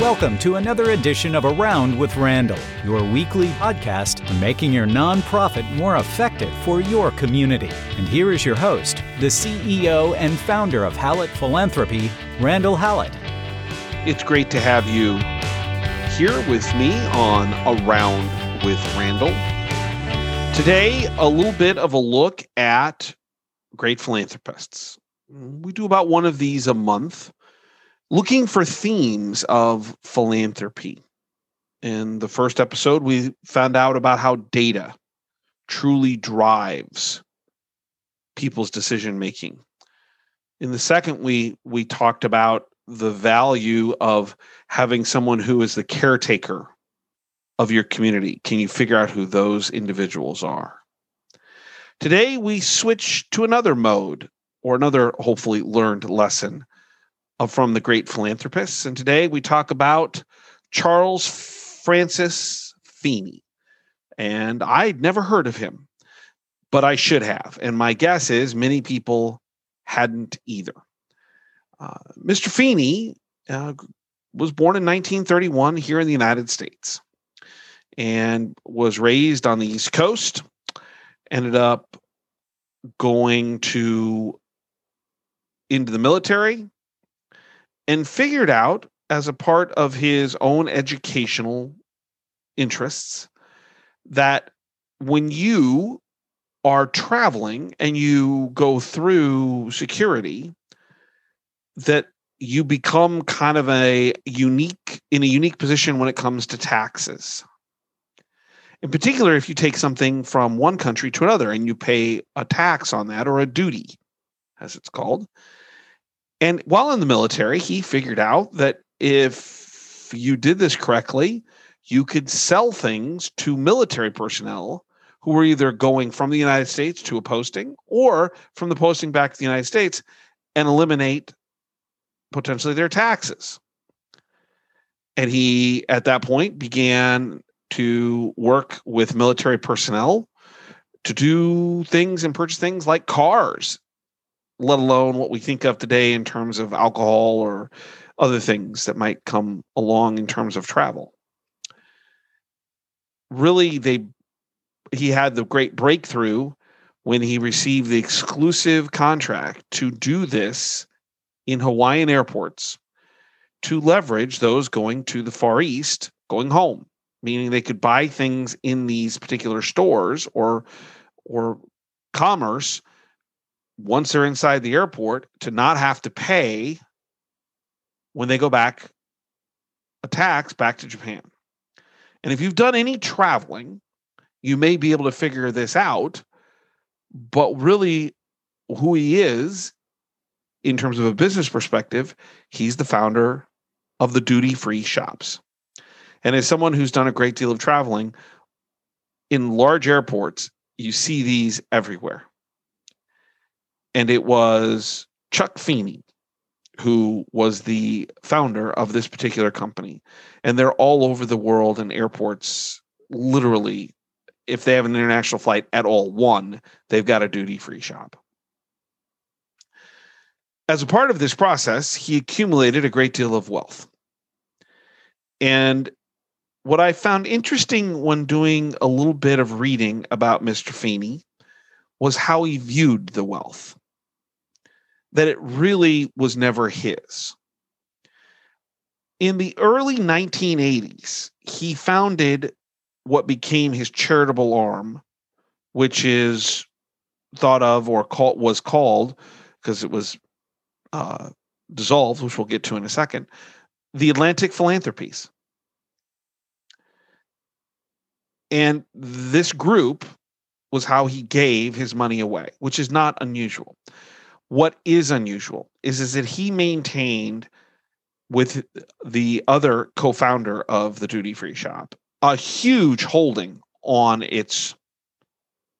Welcome to another edition of Around with Randall, your weekly podcast making your nonprofit more effective for your community. And here is your host, the CEO and founder of Hallett Philanthropy, Randall Hallett. It's great to have you here with me on Around with Randall. Today, a little bit of a look at great philanthropists. We do about one of these a month looking for themes of philanthropy. In the first episode, we found out about how data truly drives people's decision making. In the second, we we talked about the value of having someone who is the caretaker of your community. Can you figure out who those individuals are? Today, we switch to another mode or another hopefully learned lesson from the great philanthropists. And today we talk about Charles Francis Feeney. And I'd never heard of him, but I should have. And my guess is many people hadn't either. Uh, Mr. Feeney uh, was born in 1931 here in the United States and was raised on the East Coast, ended up going to into the military and figured out as a part of his own educational interests that when you are traveling and you go through security that you become kind of a unique in a unique position when it comes to taxes in particular if you take something from one country to another and you pay a tax on that or a duty as it's called and while in the military, he figured out that if you did this correctly, you could sell things to military personnel who were either going from the United States to a posting or from the posting back to the United States and eliminate potentially their taxes. And he, at that point, began to work with military personnel to do things and purchase things like cars let alone what we think of today in terms of alcohol or other things that might come along in terms of travel. Really, they he had the great breakthrough when he received the exclusive contract to do this in Hawaiian airports to leverage those going to the Far East going home, meaning they could buy things in these particular stores or or commerce once they're inside the airport to not have to pay when they go back a tax back to Japan. And if you've done any traveling, you may be able to figure this out. But really, who he is in terms of a business perspective, he's the founder of the duty free shops. And as someone who's done a great deal of traveling in large airports, you see these everywhere and it was Chuck Feeney who was the founder of this particular company. And they're all over the world in airports, literally, if they have an international flight at all, one, they've got a duty free shop. As a part of this process, he accumulated a great deal of wealth. And what I found interesting when doing a little bit of reading about Mr. Feeney was how he viewed the wealth that it really was never his. In the early 1980s, he founded what became his charitable arm, which is thought of or was called because it was uh, dissolved, which we'll get to in a second, the Atlantic Philanthropies. And this group was how he gave his money away, which is not unusual. What is unusual is, is that he maintained with the other co-founder of the duty free shop a huge holding on its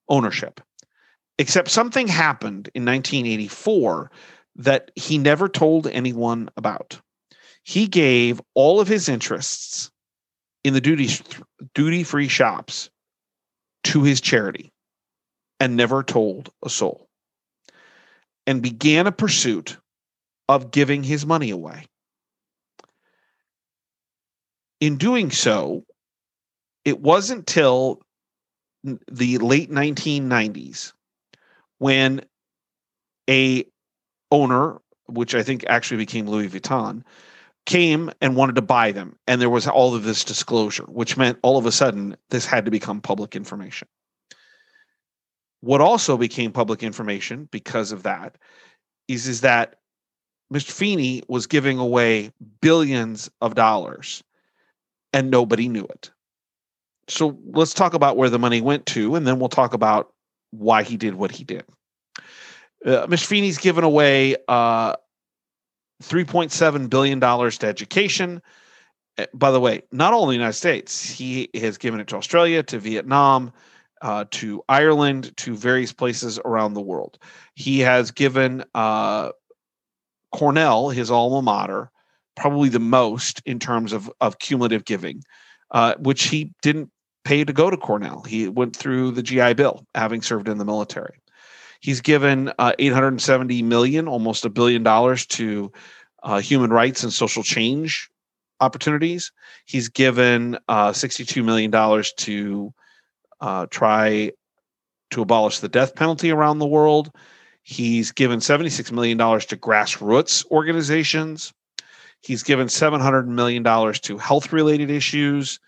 ownership. Except something happened in 1984 that he never told anyone about. He gave all of his interests in the duty duty free shops to his charity and never told a soul, and began a pursuit of giving his money away. In doing so, it wasn't till the late 1990s when a owner which i think actually became louis vuitton came and wanted to buy them and there was all of this disclosure which meant all of a sudden this had to become public information what also became public information because of that is is that mr feeney was giving away billions of dollars and nobody knew it so let's talk about where the money went to, and then we'll talk about why he did what he did. Uh, Mr. Feeney's given away uh, $3.7 billion to education. Uh, by the way, not only the United States, he has given it to Australia, to Vietnam, uh, to Ireland, to various places around the world. He has given uh, Cornell, his alma mater, probably the most in terms of, of cumulative giving, uh, which he didn't pay to go to Cornell. He went through the GI Bill, having served in the military. He's given uh, 870 million, almost a billion dollars, to uh, human rights and social change opportunities. He's given uh, 62 million dollars to uh, try to abolish the death penalty around the world. He's given 76 million dollars to grassroots organizations. He's given 700 million dollars to health-related issues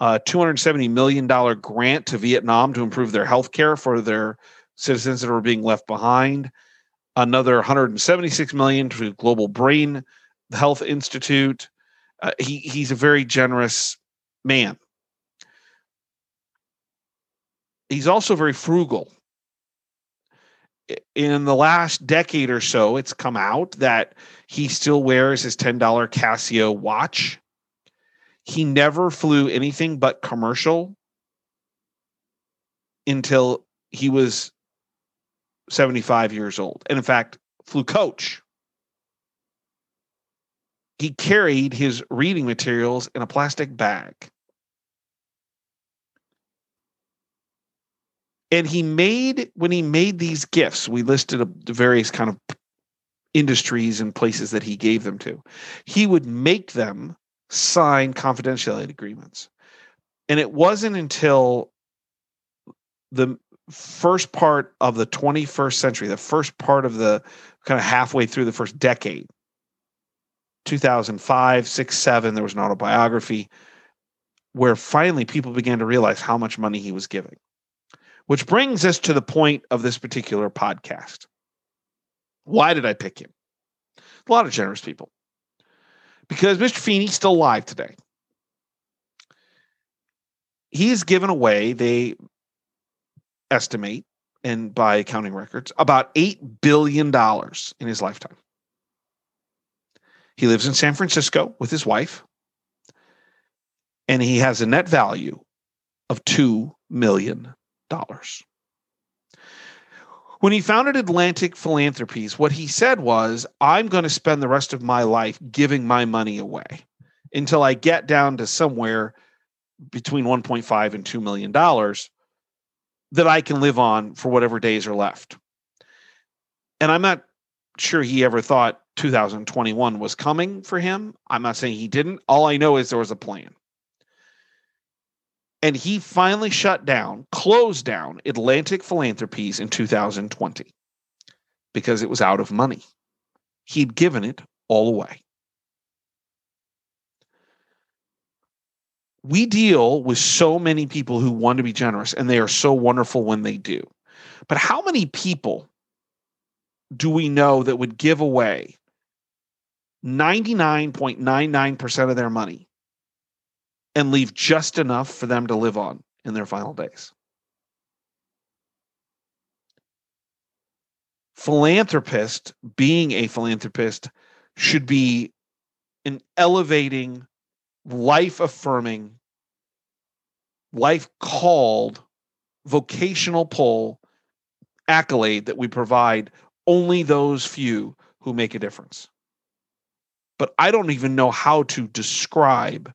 a $270 million grant to Vietnam to improve their health care for their citizens that were being left behind. Another 176 million to Global Brain Health Institute. Uh, he he's a very generous man. He's also very frugal. In the last decade or so, it's come out that he still wears his $10 Casio watch he never flew anything but commercial until he was 75 years old. And in fact, flew coach. He carried his reading materials in a plastic bag. And he made, when he made these gifts, we listed the various kind of industries and places that he gave them to. He would make them sign confidentiality agreements. And it wasn't until the first part of the 21st century, the first part of the kind of halfway through the first decade, 2005, 6, 7, there was an autobiography where finally people began to realize how much money he was giving. Which brings us to the point of this particular podcast. Why did I pick him? A lot of generous people because Mr. Feeney's still alive today. He's given away, they estimate, and by accounting records, about $8 billion in his lifetime. He lives in San Francisco with his wife, and he has a net value of $2 million. When he founded Atlantic Philanthropies, what he said was, I'm going to spend the rest of my life giving my money away until I get down to somewhere between 1.5 and 2 million dollars that I can live on for whatever days are left. And I'm not sure he ever thought 2021 was coming for him. I'm not saying he didn't. All I know is there was a plan and he finally shut down, closed down Atlantic Philanthropies in 2020 because it was out of money. He'd given it all away. We deal with so many people who want to be generous, and they are so wonderful when they do. But how many people do we know that would give away 99.99% of their money and leave just enough for them to live on in their final days. Philanthropist, being a philanthropist, should be an elevating, life affirming, life called vocational pull accolade that we provide only those few who make a difference. But I don't even know how to describe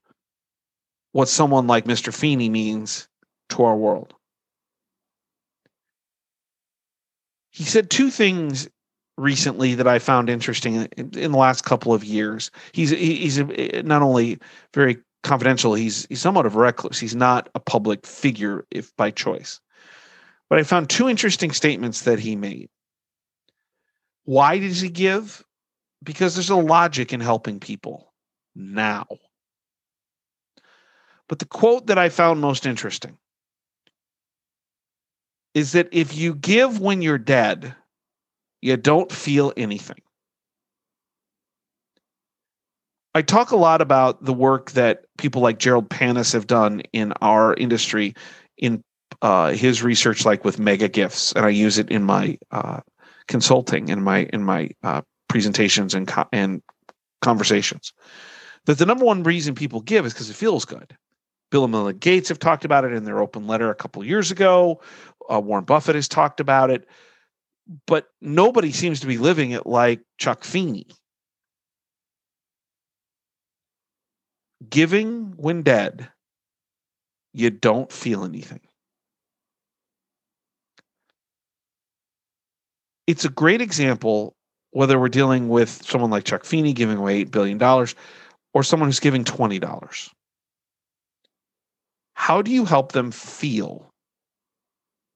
what someone like Mr. Feeney means to our world. he said two things recently that I found interesting in, in the last couple of years. He's he's not only very confidential, he's he's somewhat of a recluse. He's not a public figure if by choice. But I found two interesting statements that he made. Why does he give? Because there's a logic in helping people now. But the quote that I found most interesting is that if you give when you're dead, you don't feel anything. I talk a lot about the work that people like Jerold Panas have done in our industry in uh, his research, like with mega gifts, and I use it in my uh, consulting in my in my uh, presentations and co- and conversations. That the number one reason people give is because it feels good. Bill and Melinda Gates have talked about it in their open letter a couple years ago. Uh, Warren Buffett has talked about it, but nobody seems to be living it like Chuck Feeney. Giving when dead, you don't feel anything. It's a great example whether we're dealing with someone like Chuck Feeney giving away $8 billion or someone who's giving $20. How do you help them feel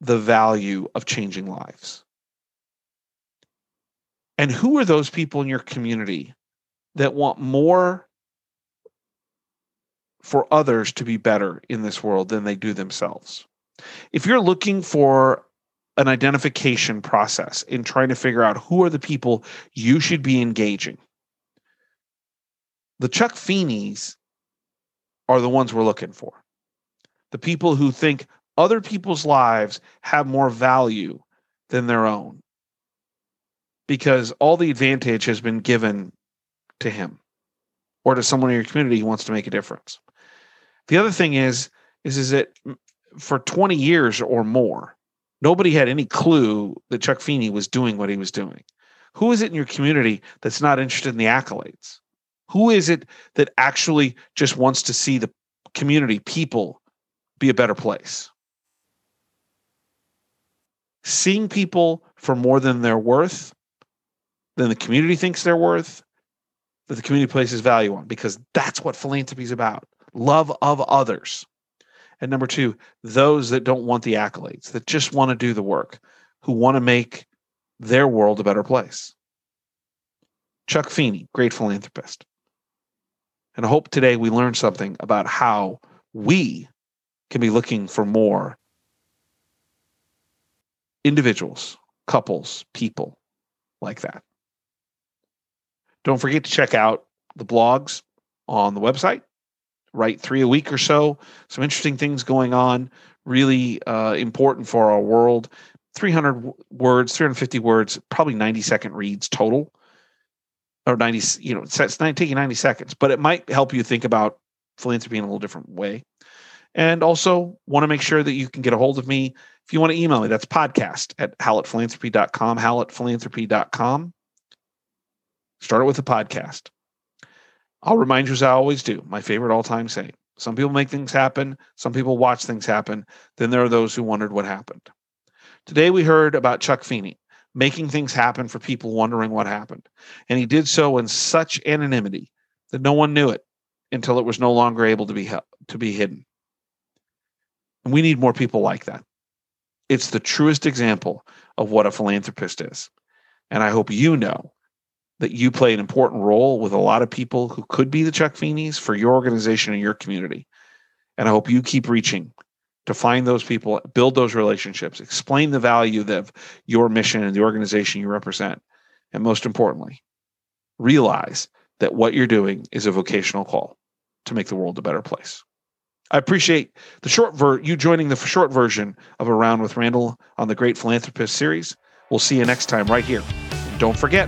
the value of changing lives? And who are those people in your community that want more for others to be better in this world than they do themselves? If you're looking for an identification process in trying to figure out who are the people you should be engaging, the Chuck Feeneys are the ones we're looking for. The people who think other people's lives have more value than their own because all the advantage has been given to him or to someone in your community who wants to make a difference. The other thing is is is that for 20 years or more, nobody had any clue that Chuck Feeney was doing what he was doing. Who is it in your community that's not interested in the accolades? Who is it that actually just wants to see the community, people be a better place? Seeing people for more than they're worth, than the community thinks they're worth, that the community places value on, because that's what philanthropy is about love of others. And number two, those that don't want the accolades, that just want to do the work, who want to make their world a better place. Chuck Feeney, great philanthropist. And I hope today we learned something about how we can be looking for more individuals, couples, people like that. Don't forget to check out the blogs on the website. Write three a week or so. Some interesting things going on. Really uh, important for our world. 300 words, 350 words, probably 90 second reads total or 90, you know, it's taking 90 seconds, but it might help you think about philanthropy in a little different way. And also want to make sure that you can get a hold of me. If you want to email me, that's podcast at hallettphilanthropy.com, hallettphilanthropy.com. Start it with a podcast. I'll remind you as I always do, my favorite all-time saying. Some people make things happen, some people watch things happen, then there are those who wondered what happened. Today we heard about Chuck Feeney making things happen for people wondering what happened. And he did so in such anonymity that no one knew it until it was no longer able to be to be hidden. And we need more people like that. It's the truest example of what a philanthropist is. And I hope you know that you play an important role with a lot of people who could be the Chuck Feeneys for your organization and your community. And I hope you keep reaching to find those people, build those relationships, explain the value of your mission and the organization you represent. And most importantly, realize that what you're doing is a vocational call to make the world a better place. I appreciate the short ver- you joining the short version of Around with Randall on the Great Philanthropist series. We'll see you next time right here. And don't forget,